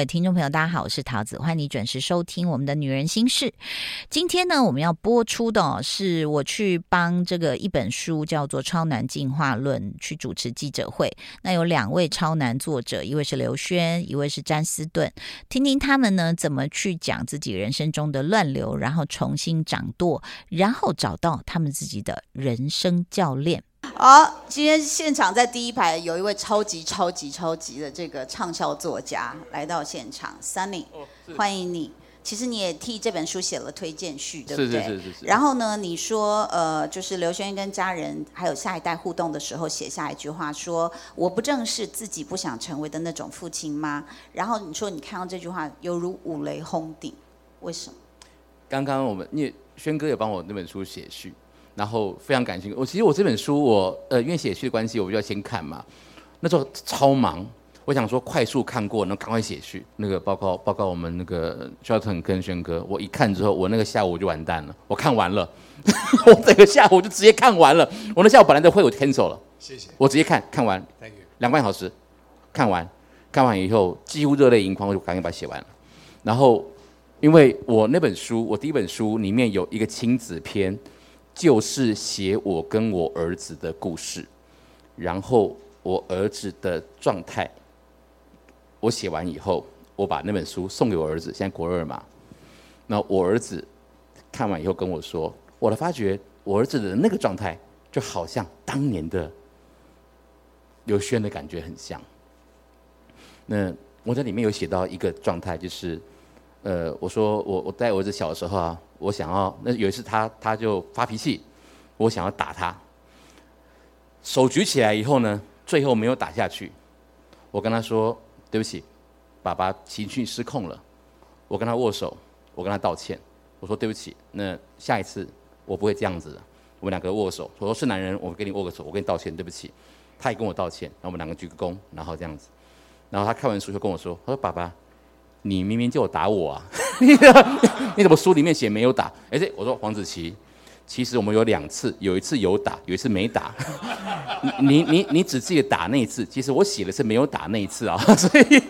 位听众朋友，大家好，我是桃子，欢迎你准时收听我们的《女人心事》。今天呢，我们要播出的是我去帮这个一本书叫做《超男进化论》去主持记者会。那有两位超男作者，一位是刘轩，一位是詹斯顿，听听他们呢怎么去讲自己人生中的乱流，然后重新掌舵，然后找到他们自己的人生教练。好，今天现场在第一排有一位超级超级超级的这个畅销作家来到现场，Sunny，欢迎你。其实你也替这本书写了推荐序，对不对？是是是是是。然后呢，你说呃，就是刘轩跟家人还有下一代互动的时候，写下一句话说：“我不正是自己不想成为的那种父亲吗？”然后你说你看到这句话犹如五雷轰顶，为什么？刚刚我们因为轩哥也帮我那本书写序，然后非常感兴趣。我其实我这本书我呃因为写序的关系，我就要先看嘛。那时候超忙，我想说快速看过，能赶快写序。那个报告报告我们那个 Jordan 跟轩哥，我一看之后，我那个下午就完蛋了。我看完了，我整个下午就直接看完了。我那下午本来的会我 cancel 了，谢谢我直接看看完，Thank you。两个半小时，看完，看完以后几乎热泪盈眶，我就赶紧把它写完了。然后，因为我那本书，我第一本书里面有一个亲子篇，就是写我跟我儿子的故事，然后我儿子的状态，我写完以后，我把那本书送给我儿子，现在国二嘛，那我儿子看完以后跟我说，我的发觉我儿子的那个状态，就好像当年的刘轩的感觉很像。那我在里面有写到一个状态，就是，呃，我说我我带我儿子小的时候啊，我想要那有一次他他就发脾气，我想要打他，手举起来以后呢，最后没有打下去，我跟他说对不起，爸爸情绪失控了，我跟他握手，我跟他道歉，我说对不起，那下一次我不会这样子的，我们两个握手，我说是男人，我跟你握个手，我跟你道歉，对不起，他也跟我道歉，然后我们两个鞠个躬，然后这样子。然后他看完书就跟我说：“他说爸爸，你明明就有打我啊，你怎么书里面写没有打？”而且我说黄子琪，其实我们有两次，有一次有打，有一次没打。你你你你只记得打那一次，其实我写的是没有打那一次啊。所以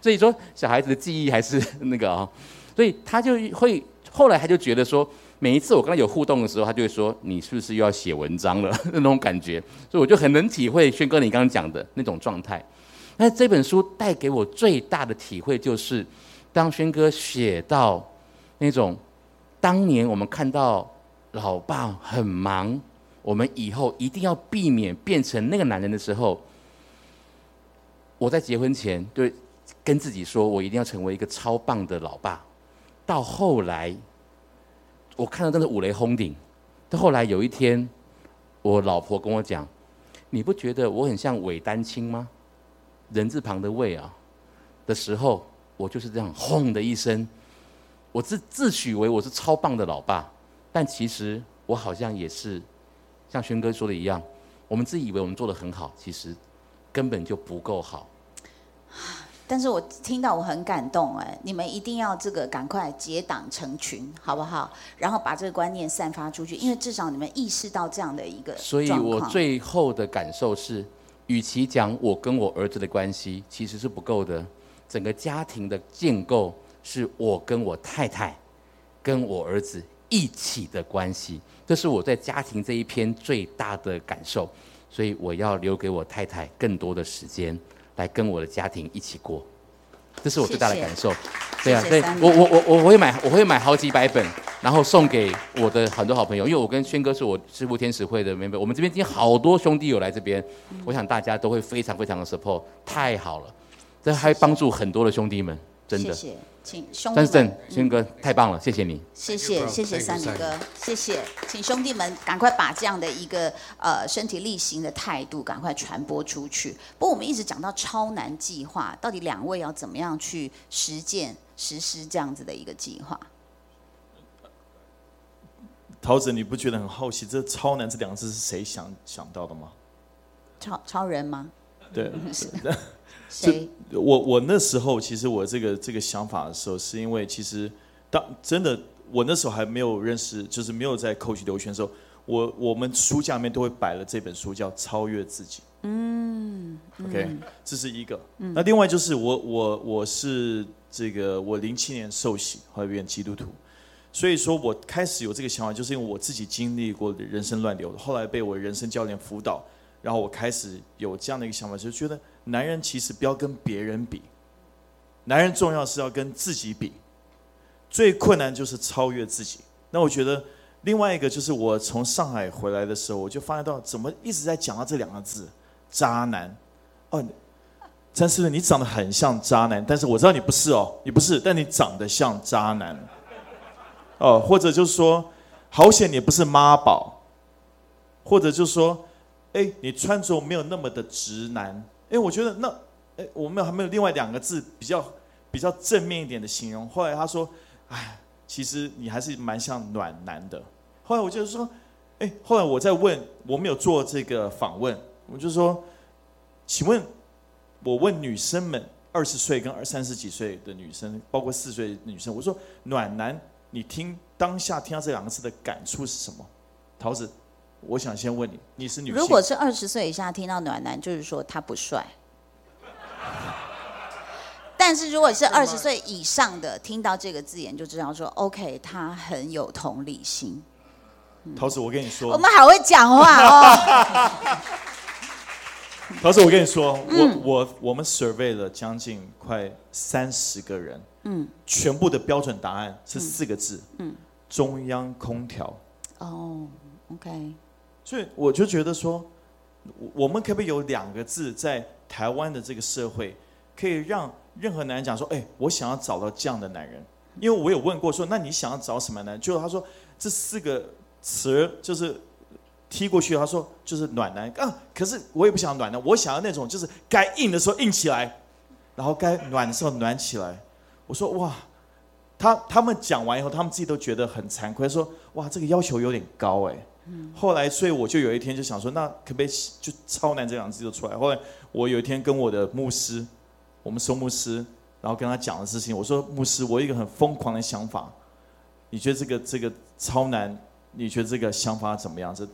所以说小孩子的记忆还是那个啊，所以他就会后来他就觉得说，每一次我跟他有互动的时候，他就会说你是不是又要写文章了那种感觉，所以我就很能体会轩哥你刚刚讲的那种状态。那这本书带给我最大的体会就是，当轩哥写到那种当年我们看到老爸很忙，我们以后一定要避免变成那个男人的时候，我在结婚前对跟自己说，我一定要成为一个超棒的老爸。到后来，我看到真的五雷轰顶。到后来有一天，我老婆跟我讲：“你不觉得我很像伪单亲吗？”人字旁的魏啊的时候，我就是这样轰的一声，我自自诩为我是超棒的老爸，但其实我好像也是像轩哥说的一样，我们自以为我们做的很好，其实根本就不够好。但是我听到我很感动哎，你们一定要这个赶快结党成群，好不好？然后把这个观念散发出去，因为至少你们意识到这样的一个所以我最后的感受是，与其讲我跟我儿子的关系，其实是不够的。整个家庭的建构是我跟我太太跟我儿子一起的关系，这是我在家庭这一篇最大的感受。所以我要留给我太太更多的时间，来跟我的家庭一起过。这是我最大的感受。对啊，对谢谢三我我我我会买，我会买好几百本，然后送给我的很多好朋友，因为我跟轩哥是我师傅天使会的 member，我们这边今天好多兄弟有来这边，我想大家都会非常非常的 support，太好了，这还帮助很多的兄弟们，真的。谢谢，请兄弟但是郑们，轩哥太棒了，谢谢你。谢谢谢谢三林哥，谢谢，请兄弟们赶快把这样的一个呃身体力行的态度赶快传播出去。不过我们一直讲到超难计划，到底两位要怎么样去实践实施这样子的一个计划？桃子，你不觉得很好奇，这“超难”这两个字是谁想想到的吗？超超人吗？对，谁？我我那时候其实我这个这个想法的时候，是因为其实当真的我那时候还没有认识，就是没有在 coach 刘轩的时候，我我们书架里面都会摆了这本书，叫《超越自己》。嗯，OK，这是一个。那另外就是我我我是这个我零七年受洗，后来变基督徒，所以说我开始有这个想法，就是因为我自己经历过人生乱流，后来被我人生教练辅导，然后我开始有这样的一个想法，就觉得男人其实不要跟别人比，男人重要是要跟自己比，最困难就是超越自己。那我觉得另外一个就是我从上海回来的时候，我就发现到怎么一直在讲到这两个字“渣男”。哦，詹思伦，你长得很像渣男，但是我知道你不是哦，你不是，但你长得像渣男。哦，或者就是说，好险你不是妈宝，或者就是说，哎，你穿着没有那么的直男。哎，我觉得那，哎，我们还没有另外两个字比较 比较正面一点的形容。后来他说，哎，其实你还是蛮像暖男的。后来我就说，哎，后来我在问，我没有做这个访问，我就说。请问，我问女生们，二十岁跟二三十几岁的女生，包括四岁女生，我说暖男，你听当下听到这两个字的感触是什么？桃子，我想先问你，你是女性，如果是二十岁以下听到暖男，就是说他不帅；但是如果是二十岁以上的听到这个字眼，就知道说 OK，他很有同理心。桃子，我跟你说，我们好会讲话哦。桃子，我跟你说，我我我们 survey 了将近快三十个人，嗯，全部的标准答案是四个字，嗯，中央空调。哦，OK。所以我就觉得说，我们可不可以有两个字在台湾的这个社会，可以让任何男人讲说，哎，我想要找到这样的男人，因为我有问过说，那你想要找什么男人？就他说这四个词就是。踢过去，他说就是暖男啊，可是我也不想暖男，我想要那种就是该硬的时候硬起来，然后该暖的时候暖起来。我说哇，他他们讲完以后，他们自己都觉得很惭愧，说哇这个要求有点高哎。后来所以我就有一天就想说，那可不可以就超难这两个字就出来？后来我有一天跟我的牧师，我们收牧师，然后跟他讲的事情，我说牧师，我有一个很疯狂的想法，你觉得这个这个超难，你觉得这个想法怎么样？这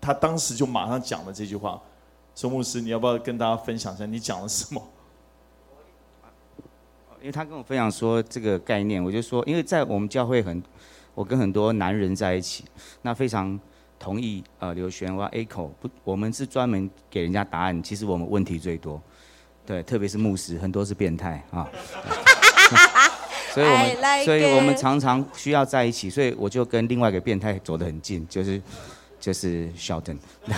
他当时就马上讲了这句话，说牧师，你要不要跟大家分享一下你讲了什么？因为他跟我分享说这个概念，我就说，因为在我们教会很，我跟很多男人在一起，那非常同意呃刘璇我 A 口不，我们是专门给人家答案，其实我们问题最多，对，特别是牧师，很多是变态啊，所以我们所以我们常常需要在一起，所以我就跟另外一个变态走得很近，就是。就是小邓，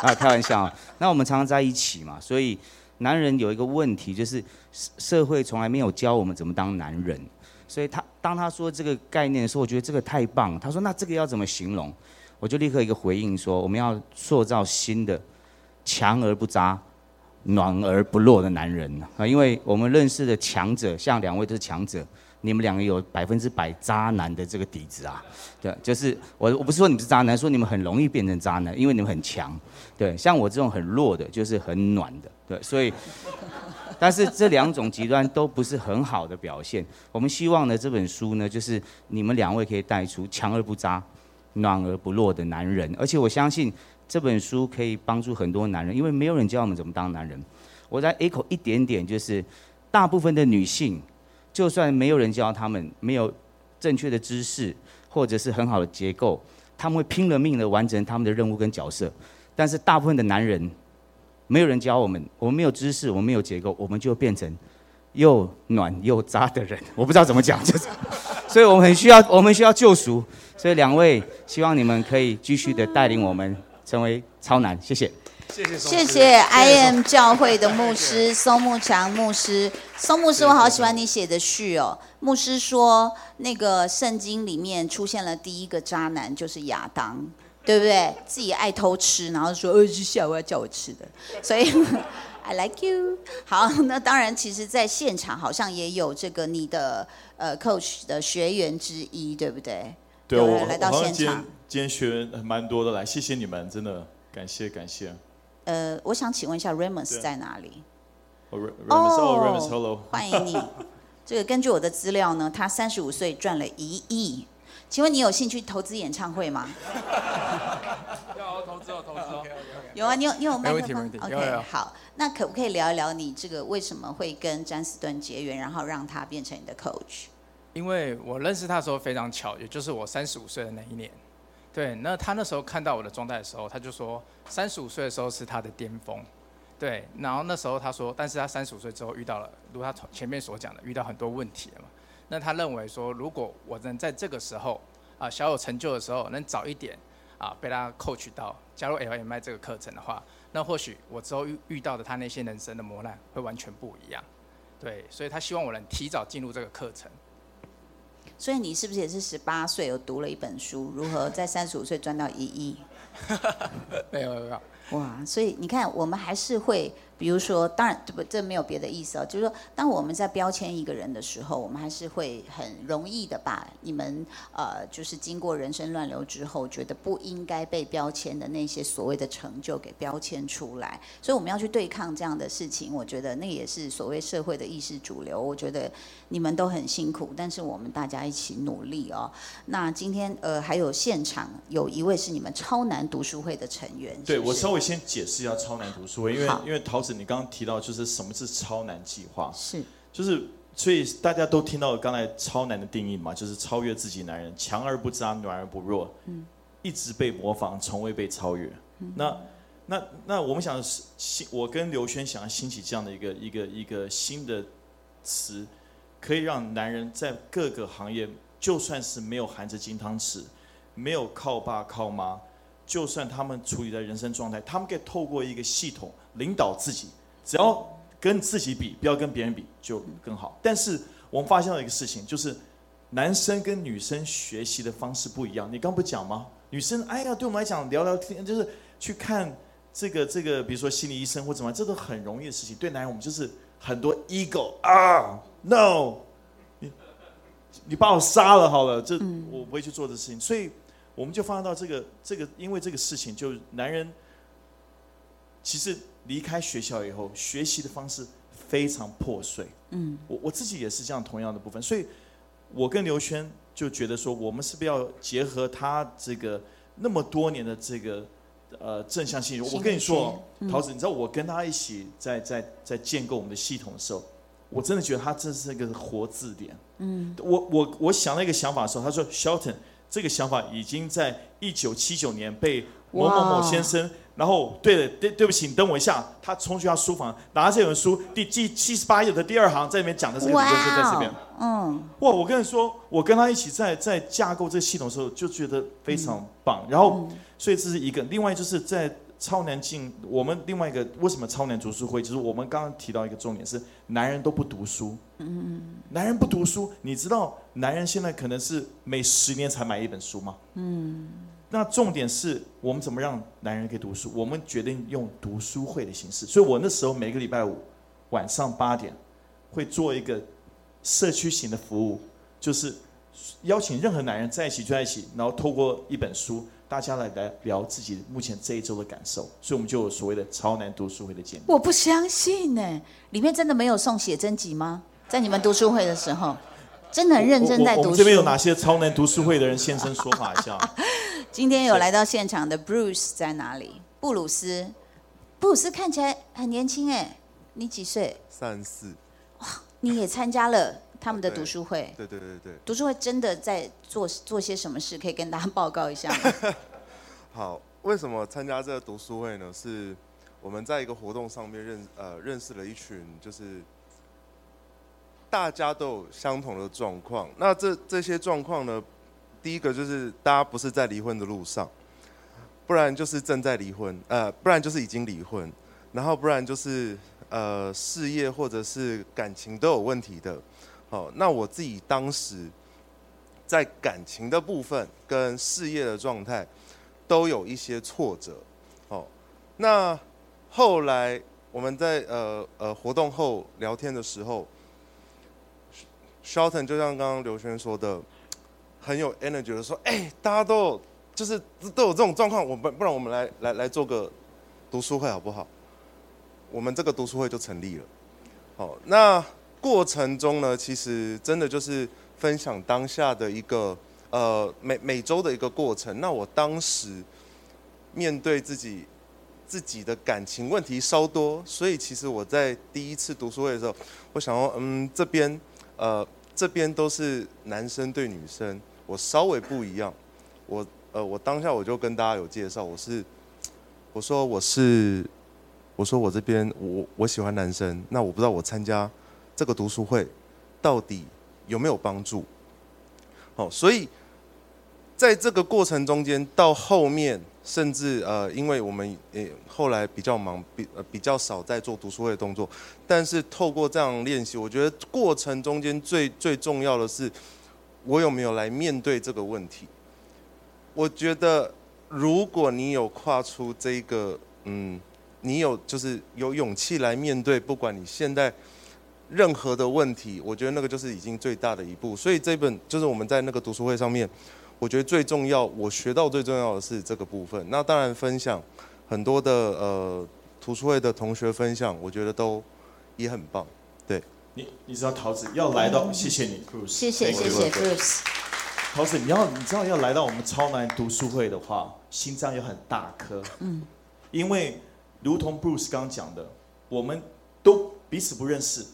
啊，开玩笑。那我们常常在一起嘛，所以男人有一个问题，就是社会从来没有教我们怎么当男人。所以他当他说这个概念的时候，我觉得这个太棒。他说那这个要怎么形容？我就立刻一个回应说，我们要塑造新的强而不渣、暖而不弱的男人啊，因为我们认识的强者，像两位都是强者。你们两个有百分之百渣男的这个底子啊，对，就是我我不是说你们是渣男，说你们很容易变成渣男，因为你们很强，对，像我这种很弱的，就是很暖的，对，所以，但是这两种极端都不是很好的表现。我们希望呢，这本书呢，就是你们两位可以带出强而不渣、暖而不弱的男人，而且我相信这本书可以帮助很多男人，因为没有人教我们怎么当男人。我在 A 口一点点，就是大部分的女性。就算没有人教他们，没有正确的知识，或者是很好的结构，他们会拼了命的完成他们的任务跟角色。但是大部分的男人，没有人教我们，我们没有知识，我们没有结构，我们就变成又暖又渣的人。我不知道怎么讲，就是，所以我们很需要，我们需要救赎。所以两位，希望你们可以继续的带领我们成为超男。谢谢。谢谢 I M 教会的牧师松木强牧师，松牧师，我好喜欢你写的序哦。牧师说，那个圣经里面出现了第一个渣男就是亚当，对不对？自己爱偷吃，然后说，呃是，下午要叫我吃的，所以 I like you。好，那当然，其实在现场好像也有这个你的呃 coach 的学员之一，对不对？对，我来到现场，今天学员蛮多的，来，谢谢你们，真的感谢感谢。呃，我想请问一下 Ramos 在哪里？哦，Remus，Hello，，欢迎你。这个根据我的资料呢，他三十五岁赚了一亿。请问你有兴趣投资演唱会吗？要投资哦，投资哦。有啊，你有你有麦克风没问题没问题有有？OK，好，那可不可以聊一聊你这个为什么会跟詹斯顿结缘，然后让他变成你的 coach？因为我认识他的时候非常巧，也就是我三十五岁的那一年。对，那他那时候看到我的状态的时候，他就说三十五岁的时候是他的巅峰。对，然后那时候他说，但是他三十五岁之后遇到了，如他前面所讲的，遇到很多问题了嘛。那他认为说，如果我能在这个时候啊小有成就的时候，能早一点啊被他 coach 到加入 LMI 这个课程的话，那或许我之后遇遇到的他那些人生的磨难会完全不一样。对，所以他希望我能提早进入这个课程。所以你是不是也是十八岁有读了一本书，如何在三十五岁赚到一亿？没有没有没有，哇，所以你看，我们还是会，比如说，当然这不这没有别的意思哦，就是说，当我们在标签一个人的时候，我们还是会很容易的把你们呃，就是经过人生乱流之后，觉得不应该被标签的那些所谓的成就给标签出来，所以我们要去对抗这样的事情。我觉得那也是所谓社会的意识主流。我觉得你们都很辛苦，但是我们大家一起努力哦。那今天呃，还有现场有一位是你们超难读书会的成员，对我稍微先解释一下超难读书会，因为因为陶子你刚刚提到就是什么是超难计划，是。就是所以大家都听到刚才超难的定义嘛，就是超越自己男人，强而不渣，暖而不弱，嗯，一直被模仿，从未被超越。那那那我们想我跟刘轩想要兴起这样的一个一个一个新的词，可以让男人在各个行业，就算是没有含着金汤匙，没有靠爸靠妈，就算他们处于在人生状态，他们可以透过一个系统领导自己，只要跟自己比，不要跟别人比，就更好。但是我们发现了一个事情，就是男生跟女生学习的方式不一样。你刚不讲吗？女生，哎呀，对我们来讲聊聊天，就是去看这个这个，比如说心理医生或怎么样，这都很容易的事情。对男人，我们就是很多 ego 啊，no，你你把我杀了好了，这我不会去做这事情。所以我们就发现到这个这个，因为这个事情，就是男人其实离开学校以后，学习的方式非常破碎。嗯，我我自己也是这样同样的部分，所以我跟刘轩就觉得说，我们是不是要结合他这个那么多年的这个呃正向性？我跟你说，桃子，你知道我跟他一起在在在建构我们的系统的时候，我真的觉得他这是一个活字典。嗯，我我我想了一个想法的时候，他说，Shelton，这个想法已经在一九七九年被某某某先生。然后，对了，对对不起，你等我一下。他冲去他书房，拿着这本书，第第七十八页的第二行，在里面讲的这个理论就在这边。嗯，哇，我跟你说，我跟他一起在在架构这个系统的时候，就觉得非常棒。然后，所以这是一个。另外就是在超难进，我们另外一个为什么超难读书会，就是我们刚刚提到一个重点是，男人都不读书。嗯男人不读书，你知道男人现在可能是每十年才买一本书吗？嗯。那重点是我们怎么让男人可以读书？我们决定用读书会的形式。所以我那时候每个礼拜五晚上八点会做一个社区型的服务，就是邀请任何男人在一起就在一起，然后透过一本书，大家来来聊自己目前这一周的感受。所以我们就有所谓的超男读书会的节目。我不相信呢，里面真的没有送写真集吗？在你们读书会的时候，真的很认真在读书。我我们这边有哪些超男读书会的人现身说法一下？今天有来到现场的 Bruce 在哪里？布鲁斯，布鲁斯看起来很年轻哎，你几岁？三四。哇你也参加了他们的读书会？对对对对。读书会真的在做做些什么事？可以跟大家报告一下吗？好，为什么参加这个读书会呢？是我们在一个活动上面认呃认识了一群，就是大家都有相同的状况。那这这些状况呢？第一个就是大家不是在离婚的路上，不然就是正在离婚，呃，不然就是已经离婚，然后不然就是呃事业或者是感情都有问题的。好，那我自己当时在感情的部分跟事业的状态都有一些挫折。好，那后来我们在呃呃活动后聊天的时候，Shelton 就像刚刚刘轩说的。很有 energy 的说，哎，大家都有，就是都有这种状况，我们不然我们来来来做个读书会好不好？我们这个读书会就成立了。好，那过程中呢，其实真的就是分享当下的一个呃每每周的一个过程。那我当时面对自己自己的感情问题稍多，所以其实我在第一次读书会的时候，我想说，嗯，这边呃这边都是男生对女生，我稍微不一样。我呃我当下我就跟大家有介绍，我是我说我是我说我这边我我喜欢男生，那我不知道我参加这个读书会到底有没有帮助。好，所以在这个过程中间，到后面甚至呃，因为我们也后来比较忙，比呃比较少在做读书会的动作，但是透过这样练习，我觉得过程中间最最重要的是，我有没有来面对这个问题。我觉得，如果你有跨出这个，嗯，你有就是有勇气来面对，不管你现在任何的问题，我觉得那个就是已经最大的一步。所以这本就是我们在那个读书会上面，我觉得最重要，我学到最重要的是这个部分。那当然分享很多的呃读书会的同学分享，我觉得都也很棒。对你你知道桃子要来到，谢谢你，Bruce，谢谢谢谢 Bruce Bruce。桃子，你要你知道要来到我们超男读书会的话，心脏要很大颗。嗯，因为如同 Bruce 刚刚讲的，我们都彼此不认识，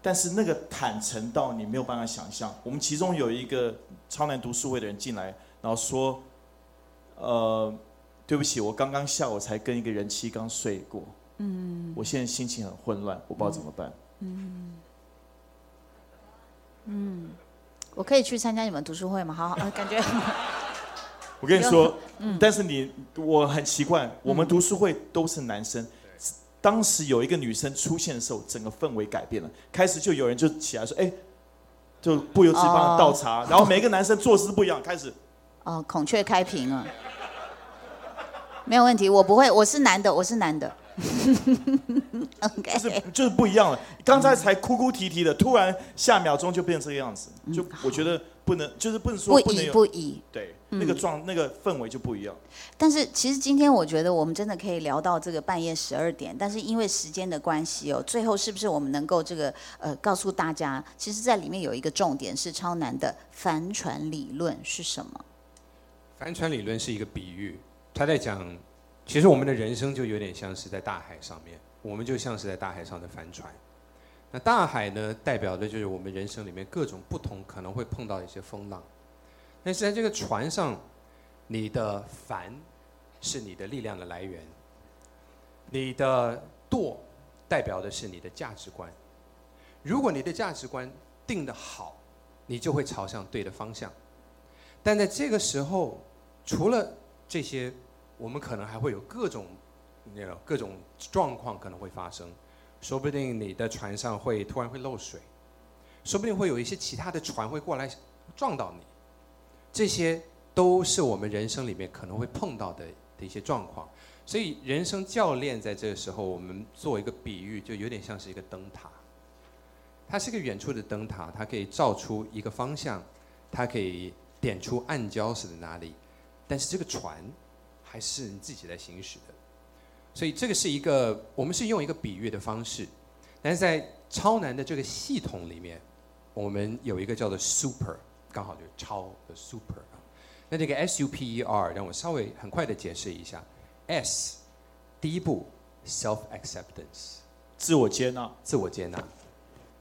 但是那个坦诚到你没有办法想象。我们其中有一个超男读书会的人进来，然后说：“呃，对不起，我刚刚下午才跟一个人妻刚睡过，嗯，我现在心情很混乱，我不知道怎么办。嗯，嗯我可以去参加你们读书会吗？好好，呃 感觉我跟你说，但是你我很奇怪，我们读书会都是男生。当时有一个女生出现的时候，整个氛围改变了。开始就有人就起来说：“哎，就不由自主帮他倒茶。然后每个男生做事不一样，开始哦，孔雀开屏了，没有问题，我不会，我是男的，我是男的。就是就是不一样了。刚才才哭哭啼啼的，突然下秒钟就变成这个样子。就我觉得不能，就是不能说不能不宜。对那个状那个氛围就不一样。但是其实今天我觉得我们真的可以聊到这个半夜十二点，但是因为时间的关系哦，最后是不是我们能够这个呃告诉大家，其实在里面有一个重点是超难的帆船理论是什么？帆船理论是一个比喻，他在讲，其实我们的人生就有点像是在大海上面，我们就像是在大海上的帆船。那大海呢，代表的就是我们人生里面各种不同可能会碰到的一些风浪。但是在这个船上，你的帆是你的力量的来源，你的舵代表的是你的价值观。如果你的价值观定得好，你就会朝向对的方向。但在这个时候，除了这些，我们可能还会有各种那种各种状况可能会发生，说不定你的船上会突然会漏水，说不定会有一些其他的船会过来撞到你，这些都是我们人生里面可能会碰到的的一些状况。所以，人生教练在这个时候，我们做一个比喻，就有点像是一个灯塔。它是个远处的灯塔，它可以照出一个方向，它可以点出暗礁是在哪里，但是这个船还是你自己在行驶的，所以这个是一个我们是用一个比喻的方式，但是在超难的这个系统里面，我们有一个叫做 super，刚好就是超的 super 啊。那这个 S U P E R 让我稍微很快的解释一下，S 第一步 self acceptance 自我接纳，自我接纳。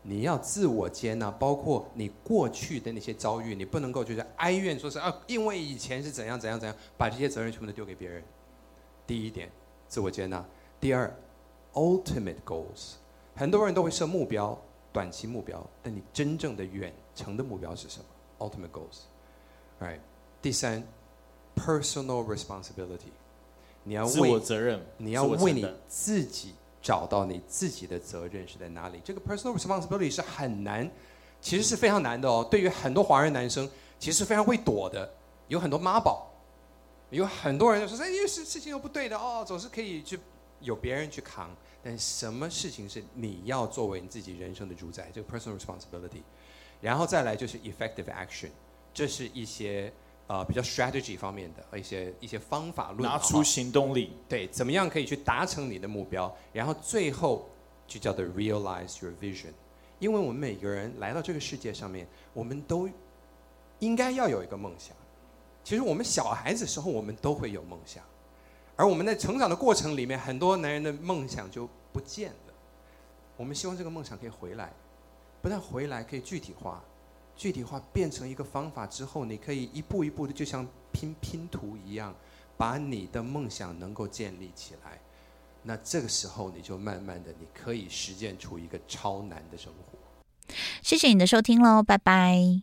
你要自我接纳，包括你过去的那些遭遇，你不能够就是哀怨，说是啊，因为以前是怎样怎样怎样，把这些责任全部都丢给别人。第一点，自我接纳；第二，ultimate goals，很多人都会设目标，短期目标，但你真正的远程的目标是什么？ultimate goals，right？第三，personal responsibility，你要自为我责任，你要为你自己找到你自己的责任是在哪里。这个 personal responsibility 是很难，其实是非常难的哦。对于很多华人男生，其实是非常会躲的，有很多妈宝，有很多人就说：“哎，事事情又不对的哦，总是可以去有别人去扛。”但什么事情是你要作为你自己人生的主宰？这个 personal responsibility，然后再来就是 effective action，这是一些呃比较 strategy 方面的一些一些方法论，拿出行动力。对，怎么样可以去达成你的目标？然后最后就叫做 realize your vision，因为我们每个人来到这个世界上面，我们都应该要有一个梦想。其实我们小孩子时候，我们都会有梦想，而我们在成长的过程里面，很多男人的梦想就不见了。我们希望这个梦想可以回来，不但回来可以具体化，具体化变成一个方法之后，你可以一步一步的，就像拼拼图一样，把你的梦想能够建立起来。那这个时候，你就慢慢的，你可以实践出一个超难的生活。谢谢你的收听喽，拜拜。